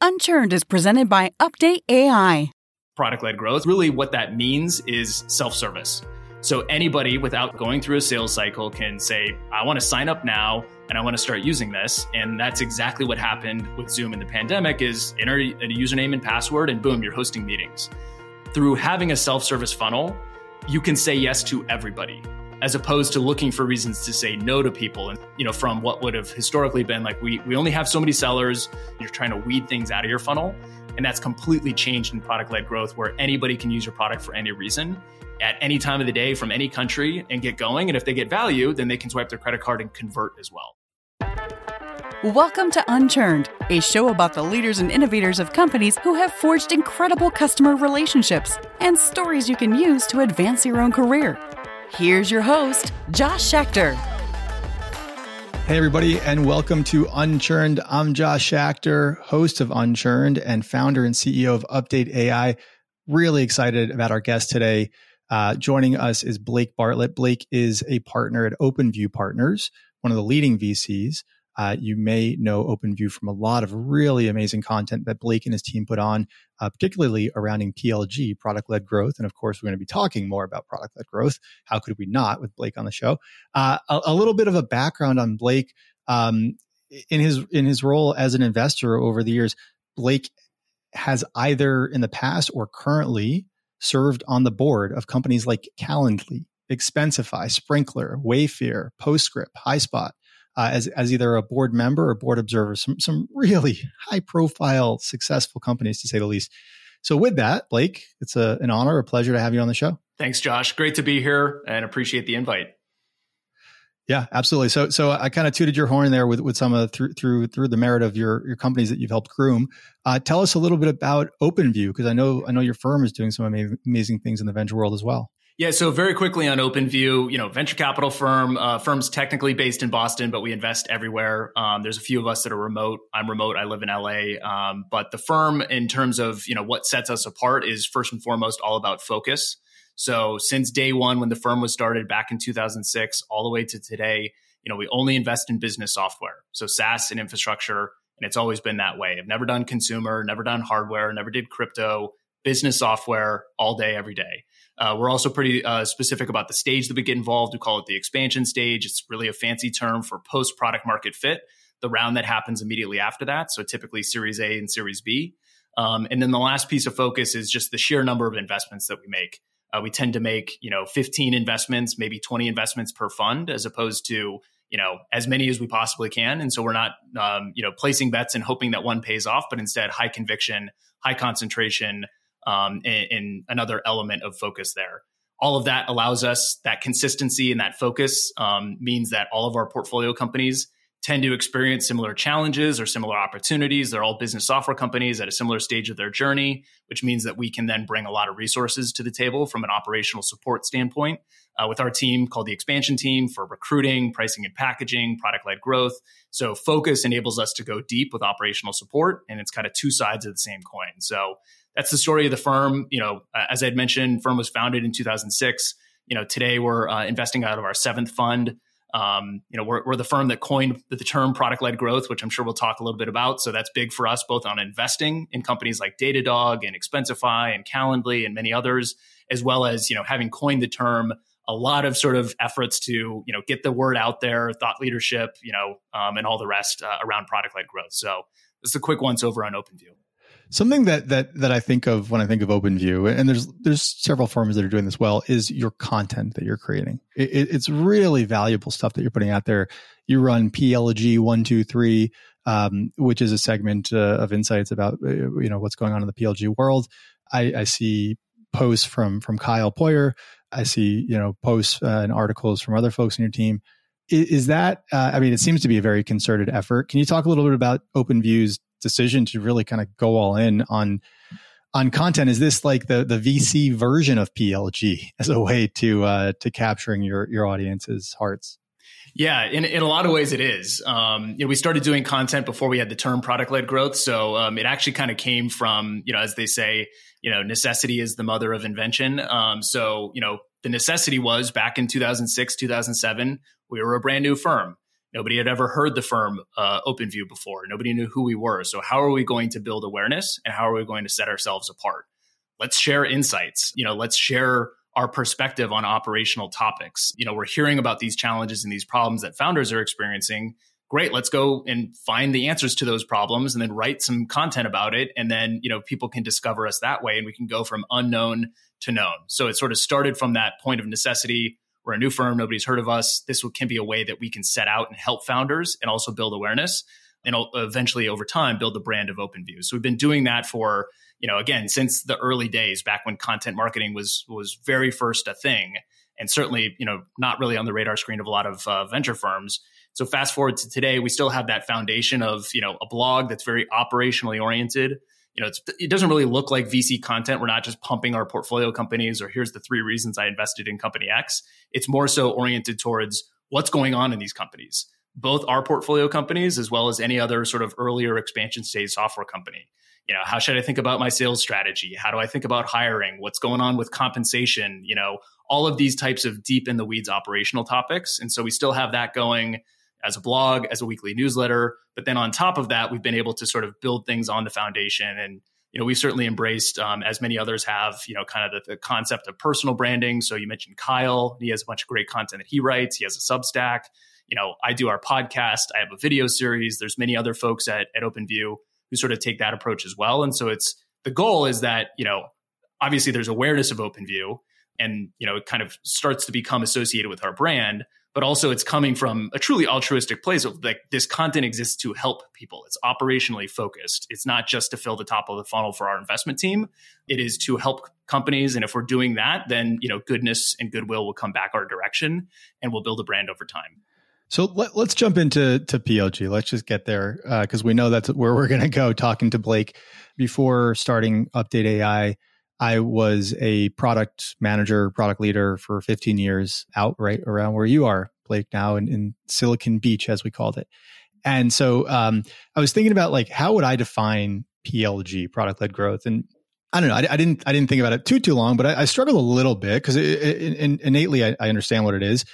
Unchurned is presented by Update AI. Product led growth, really what that means is self service. So anybody without going through a sales cycle can say, I want to sign up now and I want to start using this. And that's exactly what happened with Zoom in the pandemic is enter a username and password and boom, you're hosting meetings. Through having a self-service funnel, you can say yes to everybody as opposed to looking for reasons to say no to people. And you know from what would have historically been like we we only have so many sellers you're trying to weed things out of your funnel. And that's completely changed in product led growth where anybody can use your product for any reason at any time of the day from any country and get going. And if they get value then they can swipe their credit card and convert as well. Welcome to Unchurned, a show about the leaders and innovators of companies who have forged incredible customer relationships and stories you can use to advance your own career. Here's your host, Josh Schachter. Hey, everybody, and welcome to Unchurned. I'm Josh Schachter, host of Unchurned and founder and CEO of Update AI. Really excited about our guest today. Uh, joining us is Blake Bartlett. Blake is a partner at OpenView Partners, one of the leading VCs. Uh, you may know OpenView from a lot of really amazing content that Blake and his team put on, uh, particularly around PLG, product led growth. And of course, we're going to be talking more about product led growth. How could we not with Blake on the show? Uh, a, a, little bit of a background on Blake. Um, in his in his role as an investor over the years, Blake has either in the past or currently served on the board of companies like Calendly, Expensify, Sprinklr, Wayfair, Postscript, Highspot, uh, as as either a board member or board observer. Some some really high profile, successful companies to say the least. So with that, Blake, it's a, an honor, a pleasure to have you on the show. Thanks, Josh. Great to be here and appreciate the invite. Yeah, absolutely. So, so I kind of tooted your horn there with, with some of the, through through through the merit of your your companies that you've helped groom. Uh, tell us a little bit about OpenView because I know I know your firm is doing some amazing, amazing things in the venture world as well. Yeah, so very quickly on OpenView, you know, venture capital firm, uh, firm's technically based in Boston, but we invest everywhere. Um, there's a few of us that are remote. I'm remote. I live in LA. Um, but the firm, in terms of you know what sets us apart, is first and foremost all about focus. So since day one, when the firm was started back in 2006, all the way to today, you know, we only invest in business software, so SaaS and infrastructure, and it's always been that way. I've never done consumer, never done hardware, never did crypto, business software all day, every day. Uh, we're also pretty uh, specific about the stage that we get involved. We call it the expansion stage. It's really a fancy term for post product market fit, the round that happens immediately after that. So typically Series A and Series B. Um, and then the last piece of focus is just the sheer number of investments that we make. Uh, we tend to make you know 15 investments, maybe 20 investments per fund, as opposed to you know as many as we possibly can. And so we're not um, you know placing bets and hoping that one pays off, but instead high conviction, high concentration, um, in, another element of focus there. All of that allows us that consistency and that focus um, means that all of our portfolio companies tend to experience similar challenges or similar opportunities. They're all business software companies at a similar stage of their journey, which means that we can then bring a lot of resources to the table from an operational support standpoint. Uh, with our team called the expansion team for recruiting, pricing and packaging, product led growth. So focus enables us to go deep with operational support, and it's kind of two sides of the same coin. So that's the story of the firm. You know, uh, as I had mentioned, firm was founded in 2006. You know, today we're uh, investing out of our seventh fund. Um, you know, we're, we're the firm that coined the term product led growth, which I'm sure we'll talk a little bit about. So that's big for us, both on investing in companies like Datadog and Expensify and Calendly and many others, as well as, you know, having coined the term, a lot of sort of efforts to, you know, get the word out there, thought leadership, you know, um, and all the rest uh, around product led growth. So this is a quick once over on OpenView. Something that that that I think of when I think of OpenView, and there's there's several firms that are doing this well, is your content that you're creating. It, it's really valuable stuff that you're putting out there. You run PLG one two three, um, which is a segment uh, of insights about uh, you know what's going on in the PLG world. I, I see posts from from Kyle Poyar. I see you know posts uh, and articles from other folks in your team. Is, is that? Uh, I mean, it seems to be a very concerted effort. Can you talk a little bit about OpenView's decision to really kind of go all in on on content is this like the the VC version of PLG as a way to uh, to capturing your your audience's hearts? Yeah, in, in a lot of ways it is. Um, you know, we started doing content before we had the term product led growth, so um, it actually kind of came from you know, as they say, you know, necessity is the mother of invention. Um, so you know, the necessity was back in 2006, 2007, we were a brand new firm Nobody had ever heard the firm uh, OpenView before. Nobody knew who we were. So how are we going to build awareness and how are we going to set ourselves apart? Let's share insights. You know, let's share our perspective on operational topics. You know, we're hearing about these challenges and these problems that founders are experiencing. Great, let's go and find the answers to those problems and then write some content about it and then, you know, people can discover us that way and we can go from unknown to known. So it sort of started from that point of necessity we're a new firm. Nobody's heard of us. This can be a way that we can set out and help founders and also build awareness and eventually over time build the brand of OpenView. So we've been doing that for, you know, again, since the early days back when content marketing was was very first a thing and certainly, you know, not really on the radar screen of a lot of uh, venture firms. So fast forward to today, we still have that foundation of, you know, a blog that's very operationally oriented you know, it doesn't really look like VC content. We're not just pumping our portfolio companies or here's the three reasons I invested in company X. It's more so oriented towards what's going on in these companies, both our portfolio companies as well as any other sort of earlier expansion stage software company. You know, how should I think about my sales strategy? How do I think about hiring? What's going on with compensation? You know, all of these types of deep in the weeds operational topics. And so we still have that going as a blog, as a weekly newsletter. But then on top of that, we've been able to sort of build things on the foundation. And, you know, we've certainly embraced, um, as many others have, you know, kind of the, the, concept of personal branding. So you mentioned Kyle. He has a bunch of great content that he writes. He has a Substack. You know, I do our podcast. I have a video series. There's many other folks at, at OpenView who sort of take that approach as well. And so it's the goal is that, you know, obviously there's awareness of OpenView and, you know, it kind of starts to become associated with our brand but also it's coming from a truly altruistic place of like this content exists to help people. It's operationally focused. It's not just to fill the top of the funnel for our investment team. It is to help companies. And if we're doing that, then you know goodness and goodwill will come back our direction and we'll build a brand over time. So let, us jump into to PLG. Let's just get there because uh, we know that's where we're going to go. Talking to Blake before starting Update AI, I was a product manager, product leader for 15 years out right around where you are, Blake, now in, in Silicon Beach, as we called it. And so um, I was thinking about like, how would I define PLG, product led growth? And I don't know. I, I, didn't. I didn't think about it too too long, but I, I struggled a little bit because innately I, I, understand what it is,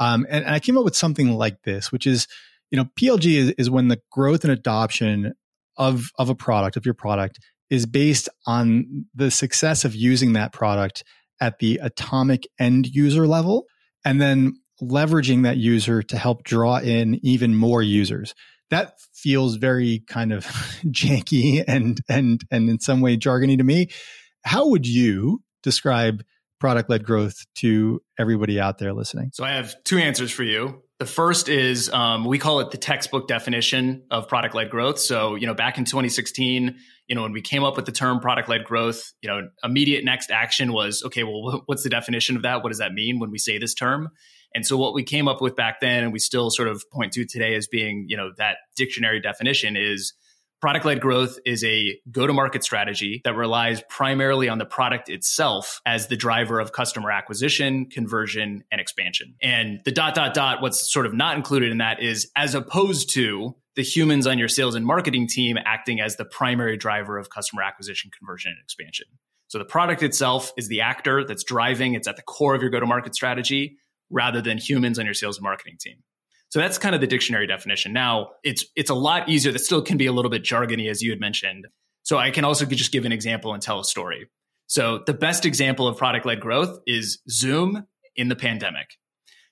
um, and, and, I came up with something like this, which is, you know, PLG is, is when the growth and adoption of of a product of your product is based on the success of using that product at the atomic end user level and then leveraging that user to help draw in even more users. That feels very kind of janky and and and in some way jargony to me. How would you describe product led growth to everybody out there listening? So i have two answers for you the first is um, we call it the textbook definition of product led growth. So, you know, back in 2016, you know, when we came up with the term product led growth, you know, immediate next action was, okay, well, what's the definition of that? What does that mean when we say this term? And so what we came up with back then, and we still sort of point to today as being, you know, that dictionary definition is Product led growth is a go to market strategy that relies primarily on the product itself as the driver of customer acquisition, conversion, and expansion. And the dot, dot, dot, what's sort of not included in that is as opposed to the humans on your sales and marketing team acting as the primary driver of customer acquisition, conversion, and expansion. So the product itself is the actor that's driving, it's at the core of your go to market strategy rather than humans on your sales and marketing team. So that's kind of the dictionary definition. Now, it's it's a lot easier. That still can be a little bit jargony, as you had mentioned. So I can also just give an example and tell a story. So the best example of product led growth is Zoom in the pandemic.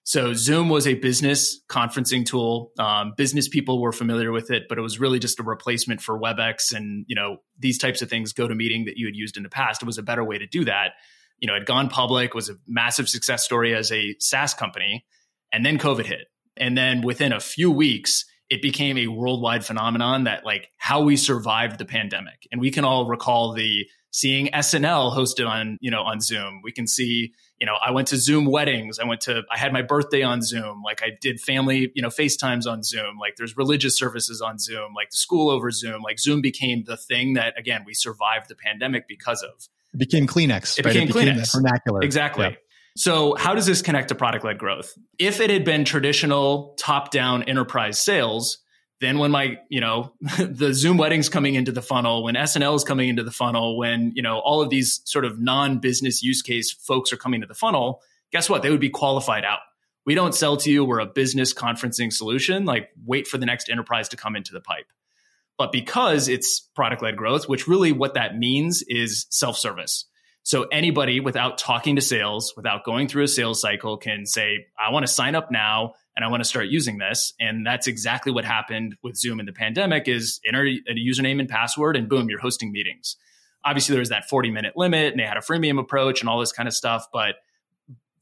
So Zoom was a business conferencing tool. Um, business people were familiar with it, but it was really just a replacement for WebEx and you know these types of things. Go to meeting that you had used in the past. It was a better way to do that. You know, it had gone public, was a massive success story as a SaaS company, and then COVID hit. And then within a few weeks, it became a worldwide phenomenon that like how we survived the pandemic. And we can all recall the seeing SNL hosted on, you know, on Zoom. We can see, you know, I went to Zoom weddings. I went to, I had my birthday on Zoom. Like I did family, you know, FaceTimes on Zoom. Like there's religious services on Zoom, like the school over Zoom. Like Zoom became the thing that, again, we survived the pandemic because of. It became Kleenex. It right? became it became Kleenex. vernacular. Exactly. Yeah. So, how does this connect to product led growth? If it had been traditional top down enterprise sales, then when my, you know, the Zoom weddings coming into the funnel, when SNL is coming into the funnel, when, you know, all of these sort of non business use case folks are coming to the funnel, guess what? They would be qualified out. We don't sell to you, we're a business conferencing solution. Like, wait for the next enterprise to come into the pipe. But because it's product led growth, which really what that means is self service. So anybody without talking to sales, without going through a sales cycle can say, I want to sign up now and I want to start using this. And that's exactly what happened with Zoom in the pandemic is enter a username and password and boom, you're hosting meetings. Obviously there was that 40 minute limit and they had a freemium approach and all this kind of stuff. But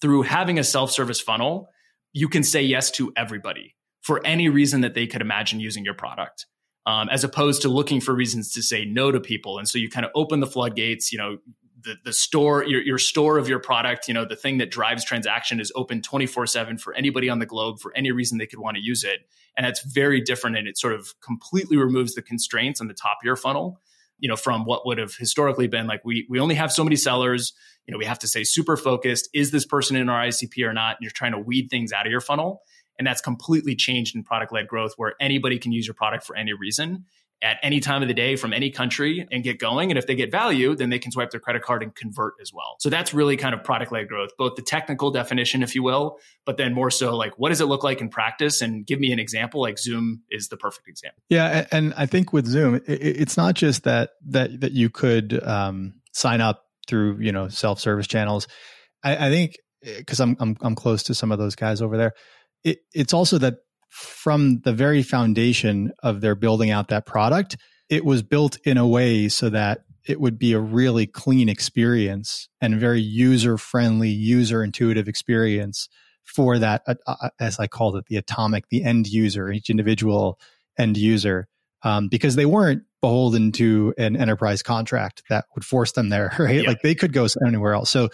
through having a self-service funnel, you can say yes to everybody for any reason that they could imagine using your product. Um, as opposed to looking for reasons to say no to people. And so you kind of open the floodgates, you know, the, the store your, your store of your product you know the thing that drives transaction is open 24 7 for anybody on the globe for any reason they could want to use it. And that's very different and it sort of completely removes the constraints on the top of your funnel you know from what would have historically been like we we only have so many sellers. You know we have to stay super focused. Is this person in our icp or not? And you're trying to weed things out of your funnel. And that's completely changed in product led growth where anybody can use your product for any reason at any time of the day from any country and get going. And if they get value, then they can swipe their credit card and convert as well. So that's really kind of product led growth, both the technical definition, if you will, but then more so like what does it look like in practice? And give me an example. Like Zoom is the perfect example. Yeah, and I think with Zoom, it's not just that that that you could um, sign up through you know self service channels. I, I think because I'm, I'm I'm close to some of those guys over there. It, it's also that from the very foundation of their building out that product, it was built in a way so that it would be a really clean experience and very user friendly, user intuitive experience for that, uh, uh, as I called it, the atomic, the end user, each individual end user, um, because they weren't beholden to an enterprise contract that would force them there, right? Yeah. Like they could go anywhere else. So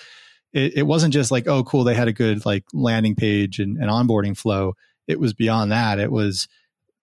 it, it, wasn't just like, oh, cool, they had a good like landing page and, and onboarding flow it was beyond that. It was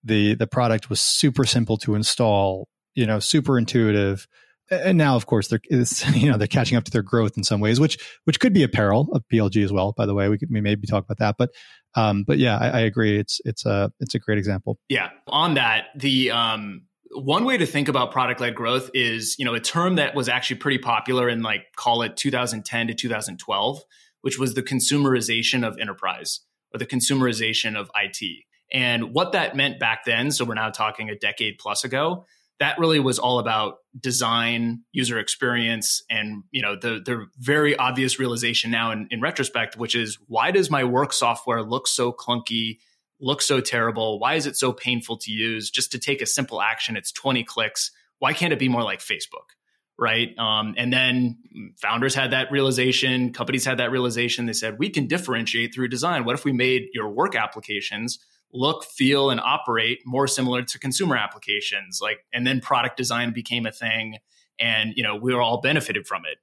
the the product was super simple to install, you know, super intuitive. And now, of course, they're you know they're catching up to their growth in some ways, which which could be a peril of PLG as well. By the way, we could maybe talk about that, but um, but yeah, I, I agree. It's it's a it's a great example. Yeah, on that, the um, one way to think about product led growth is you know a term that was actually pretty popular in like call it 2010 to 2012, which was the consumerization of enterprise or the consumerization of IT. And what that meant back then, so we're now talking a decade plus ago, that really was all about design, user experience, and you know the the very obvious realization now in, in retrospect, which is why does my work software look so clunky, look so terrible? Why is it so painful to use? Just to take a simple action, it's 20 clicks. Why can't it be more like Facebook? Right? Um, and then founders had that realization, companies had that realization. They said, we can differentiate through design. What if we made your work applications look, feel, and operate more similar to consumer applications? Like, and then product design became a thing, and you know we were all benefited from it.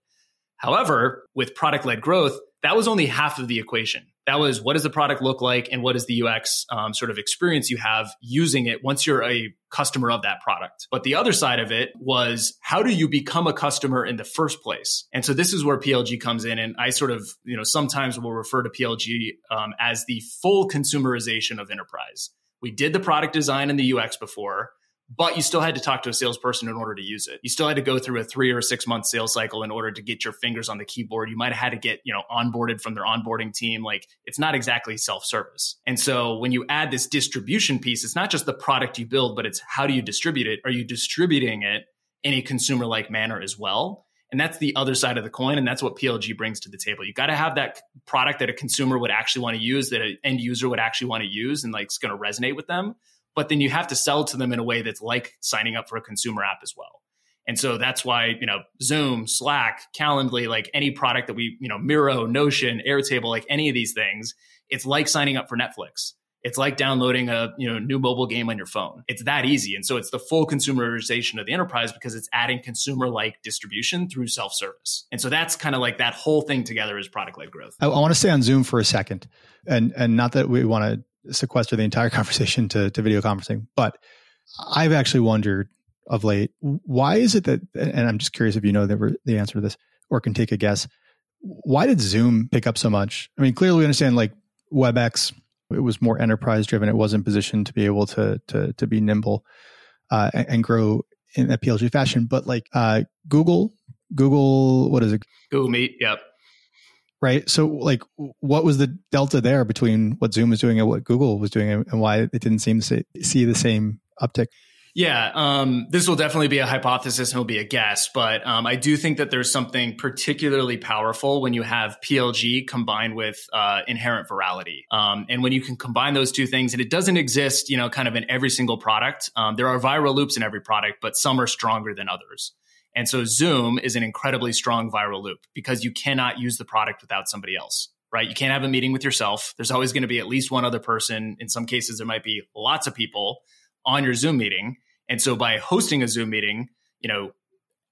However, with product led growth, that was only half of the equation that was what does the product look like and what is the UX um, sort of experience you have using it once you're a customer of that product. But the other side of it was how do you become a customer in the first place? And so this is where PLG comes in. And I sort of, you know, sometimes will refer to PLG um, as the full consumerization of enterprise. We did the product design and the UX before but you still had to talk to a salesperson in order to use it. You still had to go through a three or six month sales cycle in order to get your fingers on the keyboard. You might have had to get, you know, onboarded from their onboarding team. Like it's not exactly self service. And so when you add this distribution piece, it's not just the product you build, but it's how do you distribute it? Are you distributing it in a consumer like manner as well? And that's the other side of the coin. And that's what PLG brings to the table. You got to have that product that a consumer would actually want to use, that an end user would actually want to use and like it's going to resonate with them but then you have to sell to them in a way that's like signing up for a consumer app as well. And so that's why, you know, Zoom, Slack, Calendly, like any product that we, you know, Miro, Notion, Airtable, like any of these things, it's like signing up for Netflix. It's like downloading a, you know, new mobile game on your phone. It's that easy. And so it's the full consumerization of the enterprise because it's adding consumer like distribution through self-service. And so that's kind of like that whole thing together is product led growth. I, I want to stay on Zoom for a second. And and not that we want to sequester the entire conversation to, to video conferencing. But I've actually wondered of late, why is it that, and I'm just curious if you know the, the answer to this or can take a guess. Why did Zoom pick up so much? I mean, clearly we understand like WebEx, it was more enterprise driven. It wasn't positioned to be able to, to, to be nimble uh, and, and, grow in a PLG fashion. But like uh, Google, Google, what is it? Google Meet. Yep right? So, like, what was the delta there between what Zoom was doing and what Google was doing, and why it didn't seem to see the same uptick? Yeah, um, this will definitely be a hypothesis and will be a guess, but um, I do think that there's something particularly powerful when you have PLG combined with uh, inherent virality. Um, and when you can combine those two things, and it doesn't exist, you know, kind of in every single product. Um, there are viral loops in every product, but some are stronger than others. And so Zoom is an incredibly strong viral loop because you cannot use the product without somebody else, right? You can't have a meeting with yourself. There's always going to be at least one other person. In some cases, there might be lots of people on your Zoom meeting. And so by hosting a Zoom meeting, you know,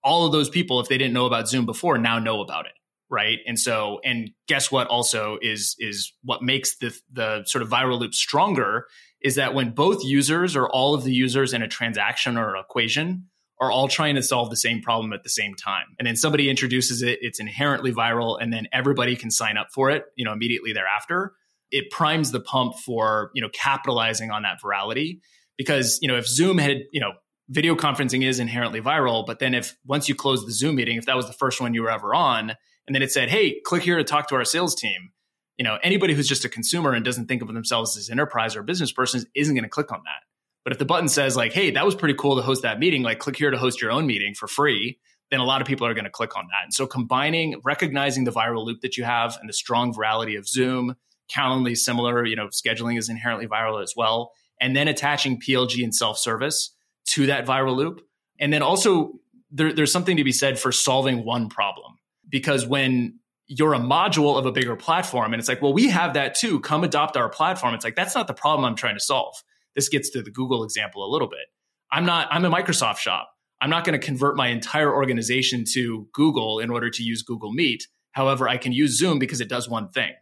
all of those people, if they didn't know about Zoom before, now know about it. Right. And so, and guess what also is is what makes the the sort of viral loop stronger is that when both users or all of the users in a transaction or equation are all trying to solve the same problem at the same time. And then somebody introduces it, it's inherently viral, and then everybody can sign up for it, you know, immediately thereafter. It primes the pump for, you know, capitalizing on that virality. Because, you know, if Zoom had, you know, video conferencing is inherently viral, but then if once you close the Zoom meeting, if that was the first one you were ever on, and then it said, hey, click here to talk to our sales team, you know, anybody who's just a consumer and doesn't think of themselves as enterprise or business person isn't going to click on that. But if the button says like, "Hey, that was pretty cool to host that meeting," like click here to host your own meeting for free, then a lot of people are going to click on that. And so combining recognizing the viral loop that you have and the strong virality of Zoom, Calendly similar, you know, scheduling is inherently viral as well, and then attaching PLG and self-service to that viral loop. And then also there, there's something to be said for solving one problem because when you're a module of a bigger platform and it's like, well, we have that too. Come adopt our platform. It's like, that's not the problem I'm trying to solve this gets to the Google example a little bit. I'm not, I'm a Microsoft shop. I'm not going to convert my entire organization to Google in order to use Google Meet. However, I can use Zoom because it does one thing.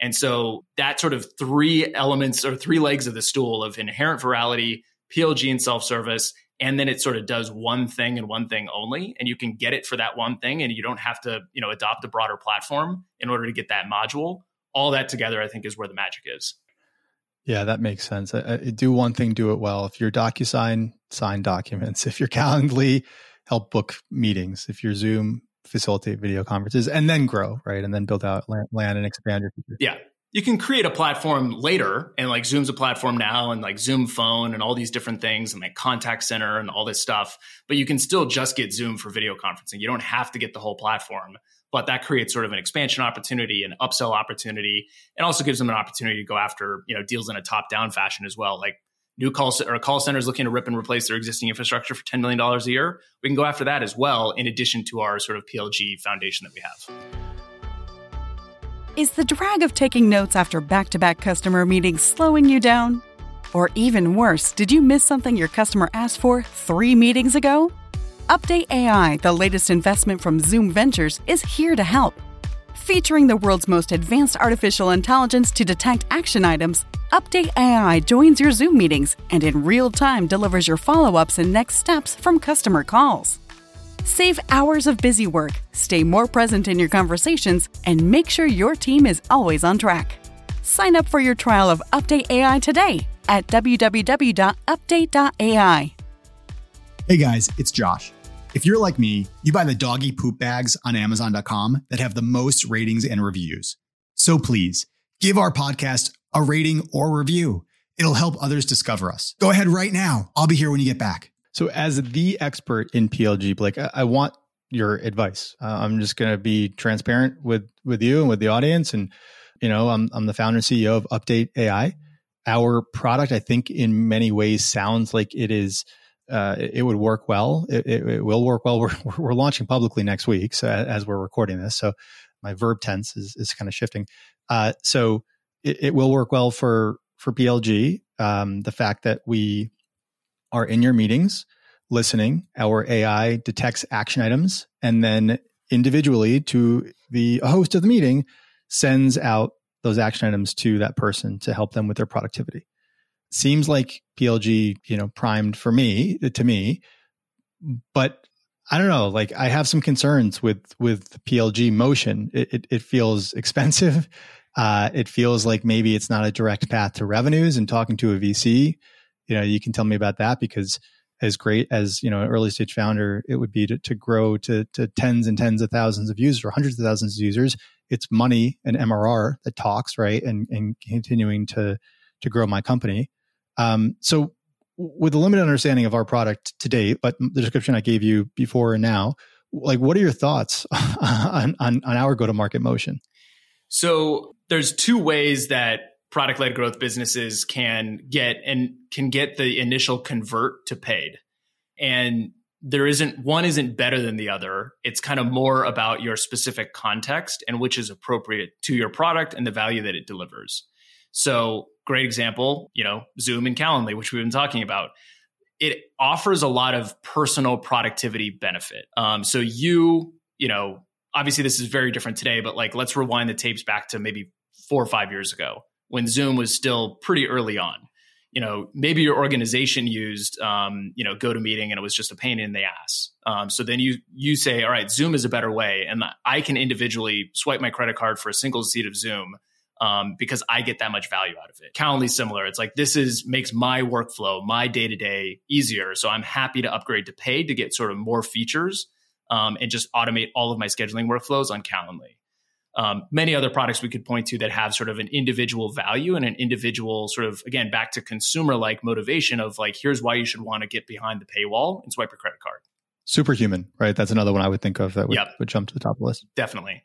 And so that sort of three elements or three legs of the stool of inherent virality, PLG and self service, and then it sort of does one thing and one thing only. And you can get it for that one thing and you don't have to, you know, adopt a broader platform in order to get that module. All that together, I think, is where the magic is. Yeah, that makes sense. I, I do one thing, do it well. If you're DocuSign, sign documents. If you're Calendly, help book meetings. If you're Zoom, facilitate video conferences, and then grow, right? And then build out, land, and expand your future. Yeah. You can create a platform later, and like Zoom's a platform now, and like Zoom Phone and all these different things, and like contact center and all this stuff. But you can still just get Zoom for video conferencing. You don't have to get the whole platform but that creates sort of an expansion opportunity, an upsell opportunity, and also gives them an opportunity to go after you know deals in a top down fashion as well. Like new call or call centers looking to rip and replace their existing infrastructure for ten million dollars a year, we can go after that as well, in addition to our sort of PLG foundation that we have. Is the drag of taking notes after back to back customer meetings slowing you down? Or even worse, did you miss something your customer asked for three meetings ago? Update AI, the latest investment from Zoom Ventures, is here to help. Featuring the world's most advanced artificial intelligence to detect action items, Update AI joins your Zoom meetings and in real time delivers your follow ups and next steps from customer calls. Save hours of busy work, stay more present in your conversations, and make sure your team is always on track. Sign up for your trial of Update AI today at www.update.ai. Hey guys, it's Josh. If you're like me, you buy the doggy poop bags on Amazon.com that have the most ratings and reviews. So please give our podcast a rating or review. It'll help others discover us. Go ahead right now. I'll be here when you get back. So, as the expert in PLG, Blake, I, I want your advice. Uh, I'm just going to be transparent with with you and with the audience. And you know, I'm I'm the founder and CEO of Update AI. Our product, I think, in many ways, sounds like it is uh, it, would work well. It, it, it, will work well. We're, we're launching publicly next week, so as we're recording this, so my verb tense is, is kind of shifting. Uh, so it, will work well for for PLG. Um, the fact that we are in your meetings, listening, our AI detects action items, and then individually to the host of the meeting sends out those action items to that person to help them with their productivity seems like PLG, you know, primed for me to me, but I don't know. Like I have some concerns with with PLG motion. It it, it feels expensive. Uh, it feels like maybe it's not a direct path to revenues. And talking to a VC, you know, you can tell me about that because as great as you know, an early stage founder, it would be to, to grow to to tens and tens of thousands of users or hundreds of thousands of users. it's money and MRR that talks, right? And and continuing to to grow my company. Um, so with a limited understanding of our product to date, but the description I gave you before and now, like what are your thoughts on, on, on our go to market motion? So there's two ways that product led growth businesses can get and can get the initial convert to paid. And there isn't one isn't better than the other. It's kind of more about your specific context and which is appropriate to your product and the value that it delivers. So, great example, you know, Zoom and Calendly, which we've been talking about. It offers a lot of personal productivity benefit. Um, so you, you know, obviously this is very different today, but like let's rewind the tapes back to maybe four or five years ago when Zoom was still pretty early on. You know, maybe your organization used, um, you know, GoToMeeting and it was just a pain in the ass. Um, so then you you say, all right, Zoom is a better way, and I can individually swipe my credit card for a single seat of Zoom um, because I get that much value out of it. Calendly similar. It's like this is makes my workflow, my day to day easier. So I'm happy to upgrade to paid to get sort of more features um, and just automate all of my scheduling workflows on Calendly um, many other products we could point to that have sort of an individual value and an individual sort of again back to consumer like motivation of like here's why you should want to get behind the paywall and swipe your credit card superhuman right that's another one i would think of that would, yep. would jump to the top of the list definitely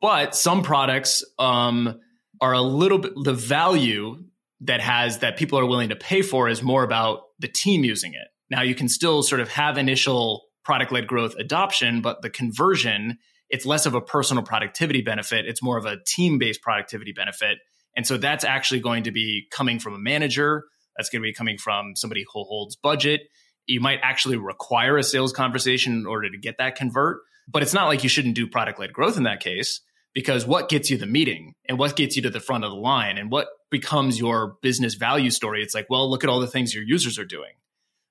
but some products um, are a little bit the value that has that people are willing to pay for is more about the team using it now you can still sort of have initial product led growth adoption but the conversion it's less of a personal productivity benefit. It's more of a team based productivity benefit. And so that's actually going to be coming from a manager. That's going to be coming from somebody who holds budget. You might actually require a sales conversation in order to get that convert. But it's not like you shouldn't do product led growth in that case, because what gets you the meeting and what gets you to the front of the line and what becomes your business value story? It's like, well, look at all the things your users are doing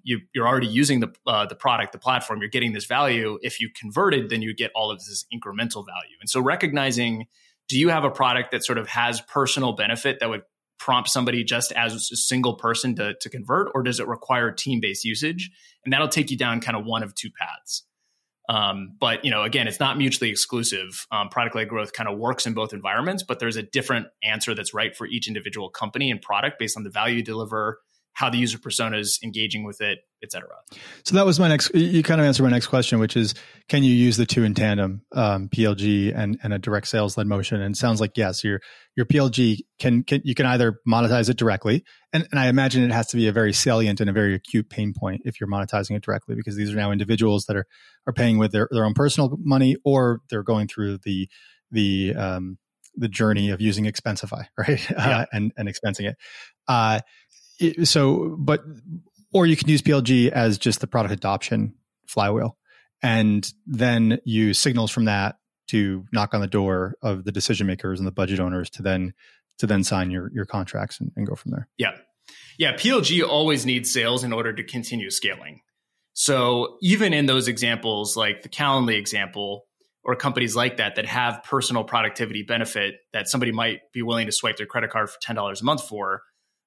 you, are already using the uh, the product, the platform. You're getting this value. If you converted, then you get all of this incremental value. And so recognizing, do you have a product that sort of has personal benefit that would prompt somebody just as a single person to, to convert, or does it require team based usage? And that'll take you down kind of one of two paths. Um, but you know, again, it's not mutually exclusive. Um, product led growth kind of works in both environments, but there's a different answer that's right for each individual company and product based on the value you deliver, how the user persona is engaging with it, et cetera. So that was my next. You kind of answered my next question, which is, can you use the two in tandem, um, PLG and and a direct sales led motion? And it sounds like yes, your your PLG can can you can either monetize it directly, and and I imagine it has to be a very salient and a very acute pain point if you're monetizing it directly, because these are now individuals that are are paying with their their own personal money, or they're going through the the um, the journey of using Expensify, right? Yeah. Uh, and and expensing it. Uh, so, but, or you can use PLG as just the product adoption flywheel and then use signals from that to knock on the door of the decision makers and the budget owners to then to then sign your your contracts and, and, go from there. Yeah. Yeah. PLG always needs sales in order to continue scaling. So even in those examples, like the Calendly example, or companies like that that have personal productivity benefit that somebody might be willing to swipe their credit card for $10 a month for,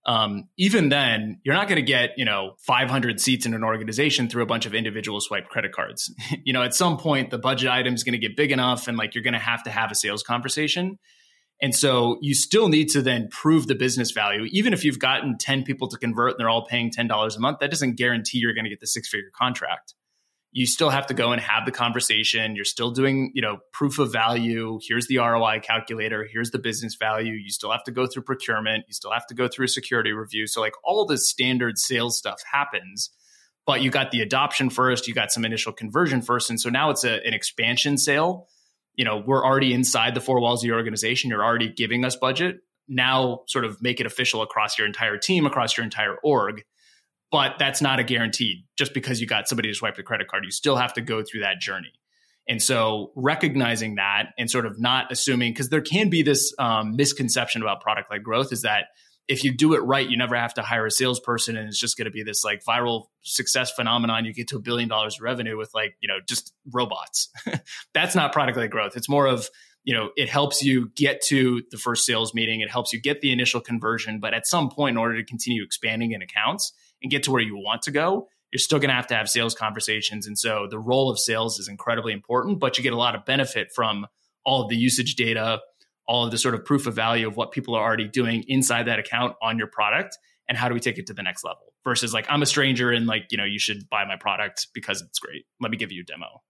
um, even then, you're not going to get you know 500 seats in an organization through a bunch of individual swipe credit cards. you know, at some point, the budget item is going to get big enough, and like you're going to have to have a sales conversation. And so you still need to then prove the business value. Even if you've gotten 10 people to convert and they're all paying $10 a month, that doesn't guarantee you're going to get the six figure contract you still have to go and have the conversation. You're still doing, you know, proof of value. Here's the ROI calculator. Here's the business value. You still have to go through procurement. You still have to go through security review. So like all the standard sales stuff happens, but you got the adoption first. You got some initial conversion first, and so now it's a, an expansion sale. You know, we're already inside the four walls of your organization. You're already giving us budget. Now, sort of make it official across your entire team, across your entire org but that's not a guarantee just because you got somebody to swipe the credit card. You still have to go through that journey. And so recognizing that and sort of not assuming, because there can be this um, misconception about product led growth is that if you do it right, you never have to hire a salesperson and it's just going to be this like viral success phenomenon. You get to a billion dollars revenue with like, you know, just robots. That's not product led growth. It's more of, you know, it helps you get to the first sales meeting. It helps you get the initial conversion. But at some point, in order to continue expanding in accounts, and get to where you want to go, you're still going to have to have sales conversations. And so the role of sales is incredibly important, but you get a lot of benefit from all of the usage data, all of the sort of proof of value of what people are already doing inside that account on your product and how do we take it to the next level? Versus like i'm a stranger and like you know you should buy my product because it's great. Let me give you a demo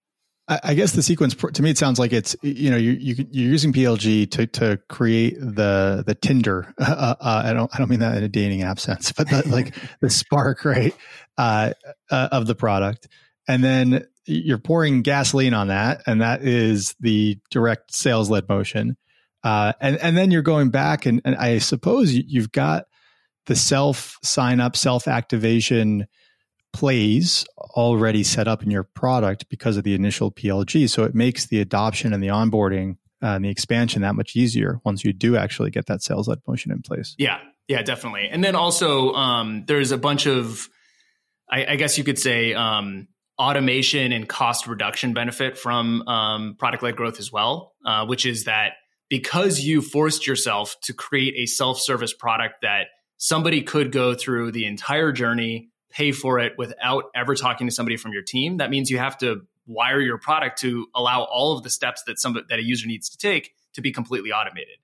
I guess the sequence to me it sounds like it's you know you, you are using PLG to to create the the Tinder. Uh, uh, I don't I don't mean that in a dating app sense, but the, like the spark right uh, uh, of the product, and then you're pouring gasoline on that, and that is the direct sales led motion, uh, and and then you're going back and, and I suppose you've got the self sign up self activation plays already set up in your product because of the initial PLG. So it makes the adoption and the onboarding uh, and the expansion that much easier once you do actually get that sales led motion in place. Yeah, yeah, definitely. And then also, um, there's a bunch of, I, I guess you could say, um, automation and cost reduction benefit from um, product led growth as well, uh, which is that because you forced yourself to create a self service product that somebody could go through the entire journey pay for it without ever talking to somebody from your team. That means you have to wire your product to allow all of the steps that some that a user needs to take to be completely automated.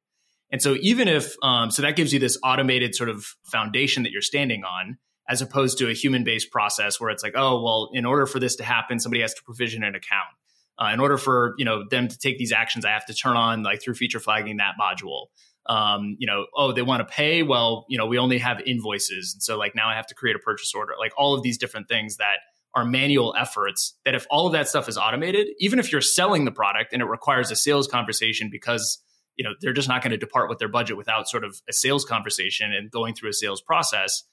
And so even if um, so that gives you this automated sort of foundation that you're standing on, as opposed to a human based process where it's like, oh well, in order for this to happen, somebody has to provision an account. Uh, in order for you know them to take these actions, I have to turn on like through feature flagging that module um, you know, oh, they want to pay. Well, you know, we only have invoices. And so like now I have to create a purchase order, like all of these different things that are manual efforts that if all of that stuff is automated, even if you're selling the product and it requires a sales conversation because, you know, they're just not going to depart with their budget without sort of a sales conversation and going through a sales process,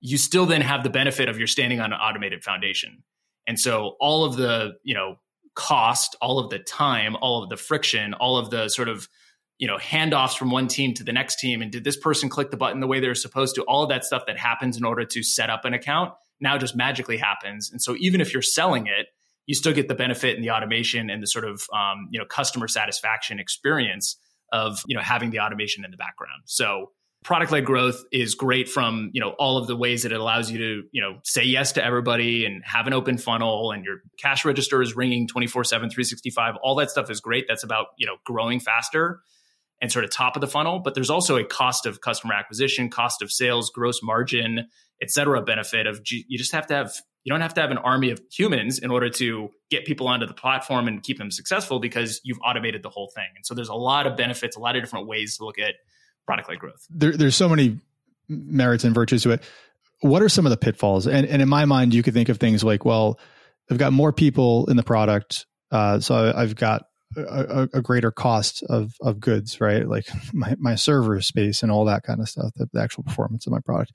you still then have the benefit of you're standing on an automated foundation. And so all of the, you know, cost, all of the time, all of the friction, all of the sort of you know handoffs from one team to the next team and did this person click the button the way they're supposed to? All of that stuff that happens in order to set up an account now just magically happens. And so even if you're selling it you still get the benefit and the automation and the sort of um, you know customer satisfaction experience of you know having the automation in the background. So product led growth is great from you know all of the ways that it allows you to you know say yes to everybody and have an open funnel and your cash register is ringing 24 7 365 all that stuff is great. That's about you know growing faster and sort of top of the funnel, but there's also a cost of customer acquisition, cost of sales, gross margin, et cetera, benefit of you just have to have you don't have to have an army of humans in order to get people onto the platform and keep them successful because you've automated the whole thing. And so there's a lot of benefits, a lot of different ways to look at product led growth. There, there's so many merits and virtues to it. What are some of the pitfalls? And, and in my mind, you could think of things like, well, I've got more people in the product. Uh, so I've got a, a, greater cost of of goods, right? Like my my server space and all that kind of stuff, the, the actual performance of my product.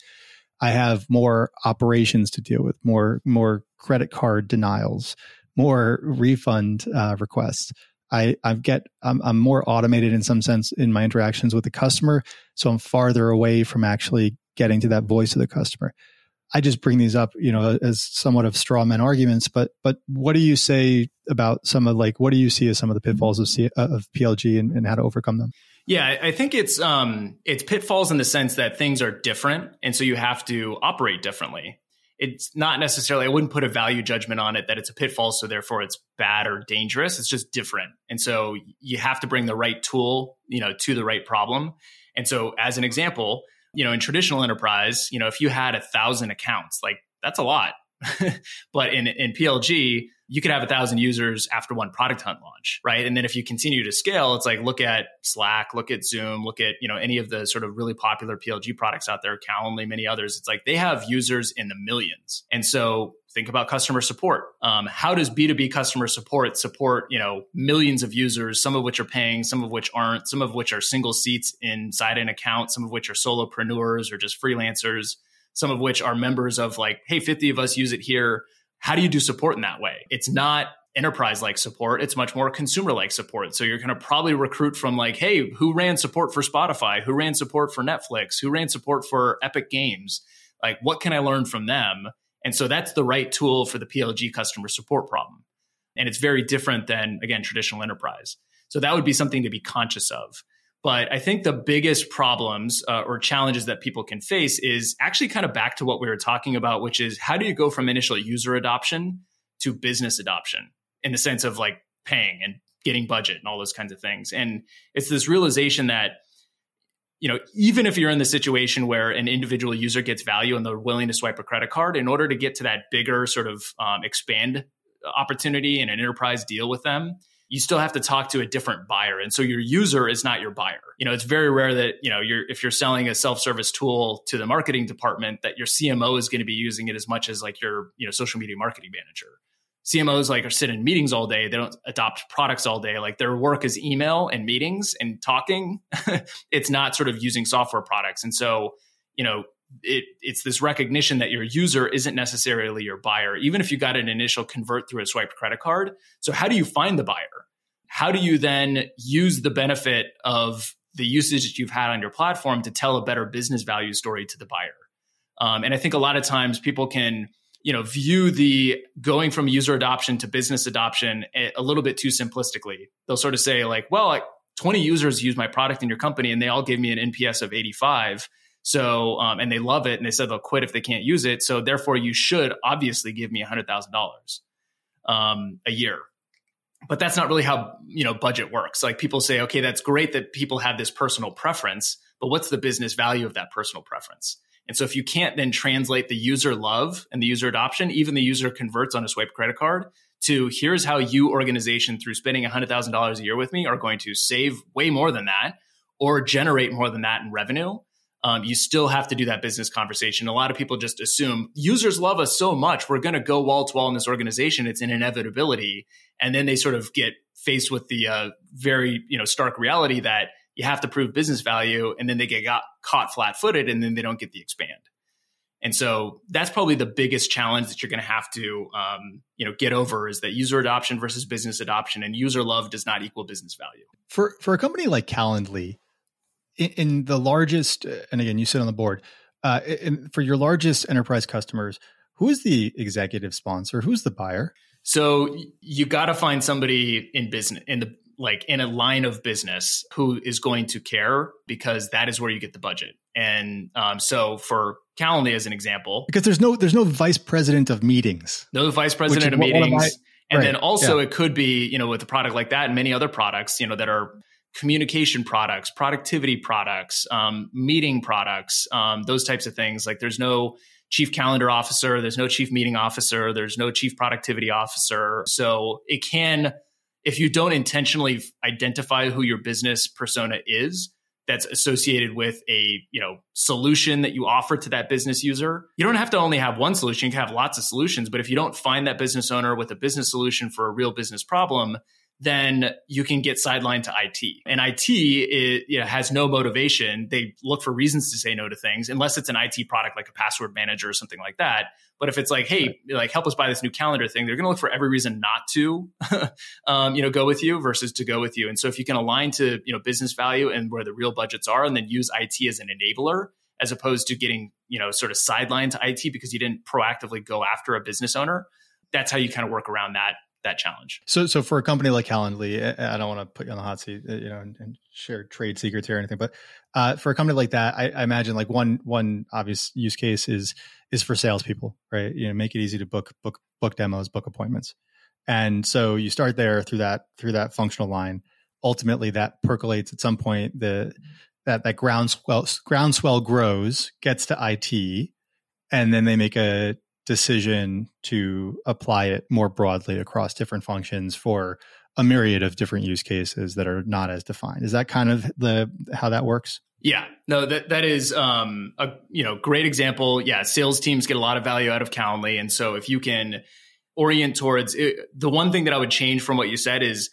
I have more operations to deal with, more more credit card denials, more refund uh, requests. I I get I'm, I'm more automated in some sense in my interactions with the customer, so I'm farther away from actually getting to that voice of the customer. I just bring these up, you know, as somewhat of straw man arguments. But but what do you say about some of like what do you see as some of the pitfalls of C, uh, of PLG and, and how to overcome them? Yeah, I think it's um, it's pitfalls in the sense that things are different, and so you have to operate differently. It's not necessarily I wouldn't put a value judgment on it that it's a pitfall, so therefore it's bad or dangerous. It's just different, and so you have to bring the right tool, you know, to the right problem. And so, as an example, you know, in traditional enterprise, you know, if you had a thousand accounts, like that's a lot. but in, in PLG, you could have a thousand users after one product hunt launch, right? And then if you continue to scale, it's like look at Slack, look at Zoom, look at you know any of the sort of really popular PLG products out there, Calendly, many others. It's like they have users in the millions, and so think about customer support. Um, how does B two B customer support support you know millions of users, some of which are paying, some of which aren't, some of which are single seats inside an account, some of which are solopreneurs or just freelancers, some of which are members of like, hey, fifty of us use it here how do you do support in that way? It's not enterprise like support. It's much more consumer like support. So you're going to probably recruit from like, hey, who ran support for Spotify? Who ran support for Netflix? Who ran support for Epic Games? Like, what can I learn from them? And so that's the right tool for the PLG customer support problem. And it's very different than, again, traditional enterprise. So that would be something to be conscious of. But I think the biggest problems uh, or challenges that people can face is actually kind of back to what we were talking about, which is how do you go from initial user adoption to business adoption in the sense of like paying and getting budget and all those kinds of things. And it's this realization that you know, even if you're in the situation where an individual user gets value and they're willing to swipe a credit card, in order to get to that bigger sort of um, expand opportunity and an enterprise deal with them, you still have to talk to a different buyer. And so your user is not your buyer. You know, it's very rare that, you know, you're if you're selling a self-service tool to the marketing department that your CMO is going to be using it as much as like your, you know, social media marketing manager. CMOs like are sitting in meetings all day. They don't adopt products all day. Like their work is email and meetings and talking. it's not sort of using software products. And so, you know, it, it's this recognition that your user isn't necessarily your buyer, even if you got an initial convert through a swiped credit card. So, how do you find the buyer? How do you then use the benefit of the usage that you've had on your platform to tell a better business value story to the buyer? Um, and I think a lot of times people can you know view the going from user adoption to business adoption a, little bit too simplistically. They'll sort of say like well like 20 users use my product in your company and they all gave me an nps of 85 so um, and they love it and they said they'll quit if they can't use it. So therefore you should obviously give me $100000 um, a year. But that's not really how you know budget works. Like people say okay that's great that people have this personal preference but what's the business value of that personal preference and so if you can't then translate the user love and the user adoption, even the user converts on a swipe credit card to here's how you organization through spending $100,000 a year with me are going to save way more than that or generate more than that in revenue. Um, you still have to do that business conversation. A lot of people just assume users love us so much, we're going to go wall to wall in this organization. It's an inevitability, and then they sort of get faced with the uh, very you know stark reality that you have to prove business value and then they get got, caught flat footed and then they don't get the expand. And so that's probably the biggest challenge that you're going to have to, um, you know, get over is that user adoption versus business adoption, and user love does not equal business value. For for a company like Calendly, in, in the largest, uh, and again, you sit on the board, uh, in, for your largest enterprise customers, who is the executive sponsor? Who's the buyer? So you got to find somebody in business in the like in a line of business who is going to care because that is where you get the budget. And um, so for Calendly as an example, because there's no there's no vice president of meetings, no vice president of meetings, my, and right, then also yeah. it could be you know with a product like that and many other products you know that are communication products, productivity products, um, meeting products, um, those types of things. Like there's no chief calendar officer, there's no chief meeting officer, there's no chief productivity officer, so it can if you don't intentionally identify who your business persona is that's associated with a you know solution that you offer to that business user you don't have to only have one solution. You can have lots of solutions but if you don't find that business owner with a business solution for a real business problem then you can get sidelined to IT. And IT it, you know, has no motivation. They look for reasons to say no to things, unless it's an IT product like a password manager or something like that. But if it's like, hey, right. like help us buy this new calendar thing, they're going to look for every reason not to, um, you know, go with you versus to go with you. And so if you can align to you know business value and where the real budgets are, and then use IT as an enabler as opposed to getting you know sort of sidelined to IT because you didn't proactively go after a business owner. That's how you kind of work around that that challenge. So, so for a company like Calendly, I don't want to put you on the hot seat, uh, you know, and, and share trade secrets here or anything, but uh, for a company like that, I, I, imagine like one one obvious use case is is for salespeople, right? You know, make it easy to book book book demos, book appointments, and so you start there through that through that functional line. Ultimately, that percolates at some point. The that that groundswell groundswell grows, gets to IT, and then they make a decision to apply it more broadly across different functions for a myriad of different use cases that are not as defined. Is that kind of the how that works? Yeah, no, that that is um, a you know great example. Yeah, sales teams get a lot of value out of Calendly, and so if you can orient towards it, the one thing that I would change from what you said is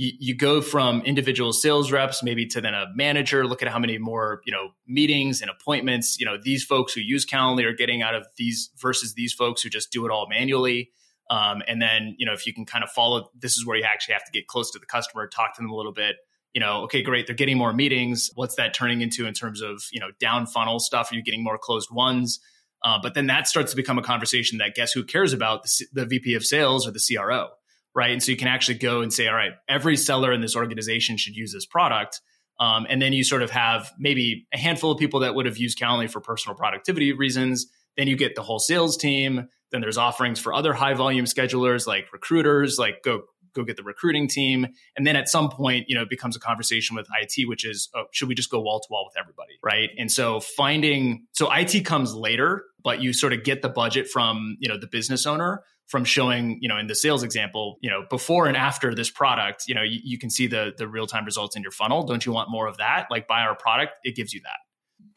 you, you go from individual sales reps maybe to then a manager look at how many more you know meetings and appointments you know these folks who use calendly are getting out of these versus these folks who just do it all manually. Um, and then you know if you can kind of follow this is where you actually have to get close to the customer talk to them a little bit you know okay great they're getting more meetings. What's that turning into in terms of you know down funnel stuff? Are you getting more closed ones? Uh, but then that starts to become a conversation that guess who cares about the, the vp of sales or the cro right? And so you can actually go and say, all right, every seller in this organization should use this product. Um, and then you sort of have maybe a handful of people that would have used Calendly for personal productivity reasons. Then you get the whole sales team. Then there's offerings for other high volume schedulers like recruiters, like go go get the recruiting team. And then at some point, you know, it becomes a conversation with IT, which is, oh, should we just go wall to wall with everybody? Right. And so finding, so IT comes later, but you sort of get the budget from, you know, the business owner from showing, you know, in the sales example, you know, before and after this product, you know, you, you can see the the real time results in your funnel. Don't you want more of that? Like buy our product, it gives you that.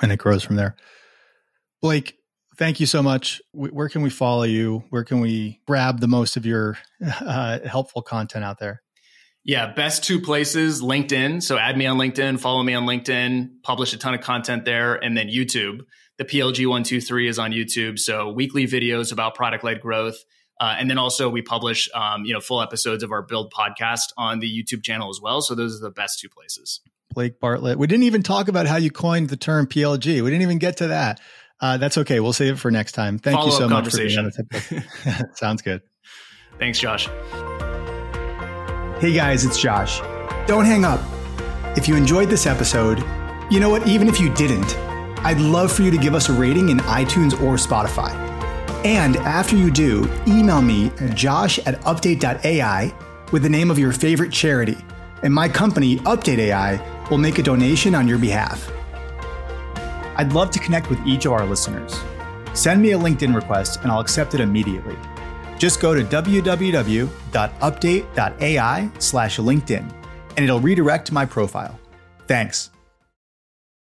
And it grows from there. Blake, thank you so much. Where can we follow you? Where can we grab the most of your uh, helpful content out there? Yeah, best two places LinkedIn. So add me on LinkedIn, follow me on LinkedIn, publish a ton of content there, and then YouTube. The PLG 123 is on YouTube. So weekly videos about product led growth. Uh, and then also we publish, um, you know, full episodes of our Build podcast on the YouTube channel as well. So those are the best two places. Blake Bartlett. We didn't even talk about how you coined the term PLG. We didn't even get to that. Uh, that's okay. We'll save it for next time. Thank Follow you so much for being on the Sounds good. Thanks, Josh. Hey guys, it's Josh. Don't hang up. If you enjoyed this episode, you know what? Even if you didn't, I'd love for you to give us a rating in iTunes or Spotify. And after you do, email me at josh at update.ai with the name of your favorite charity, and my company, Update AI, will make a donation on your behalf. I'd love to connect with each of our listeners. Send me a LinkedIn request and I'll accept it immediately. Just go to www.update.ai slash LinkedIn and it'll redirect my profile. Thanks.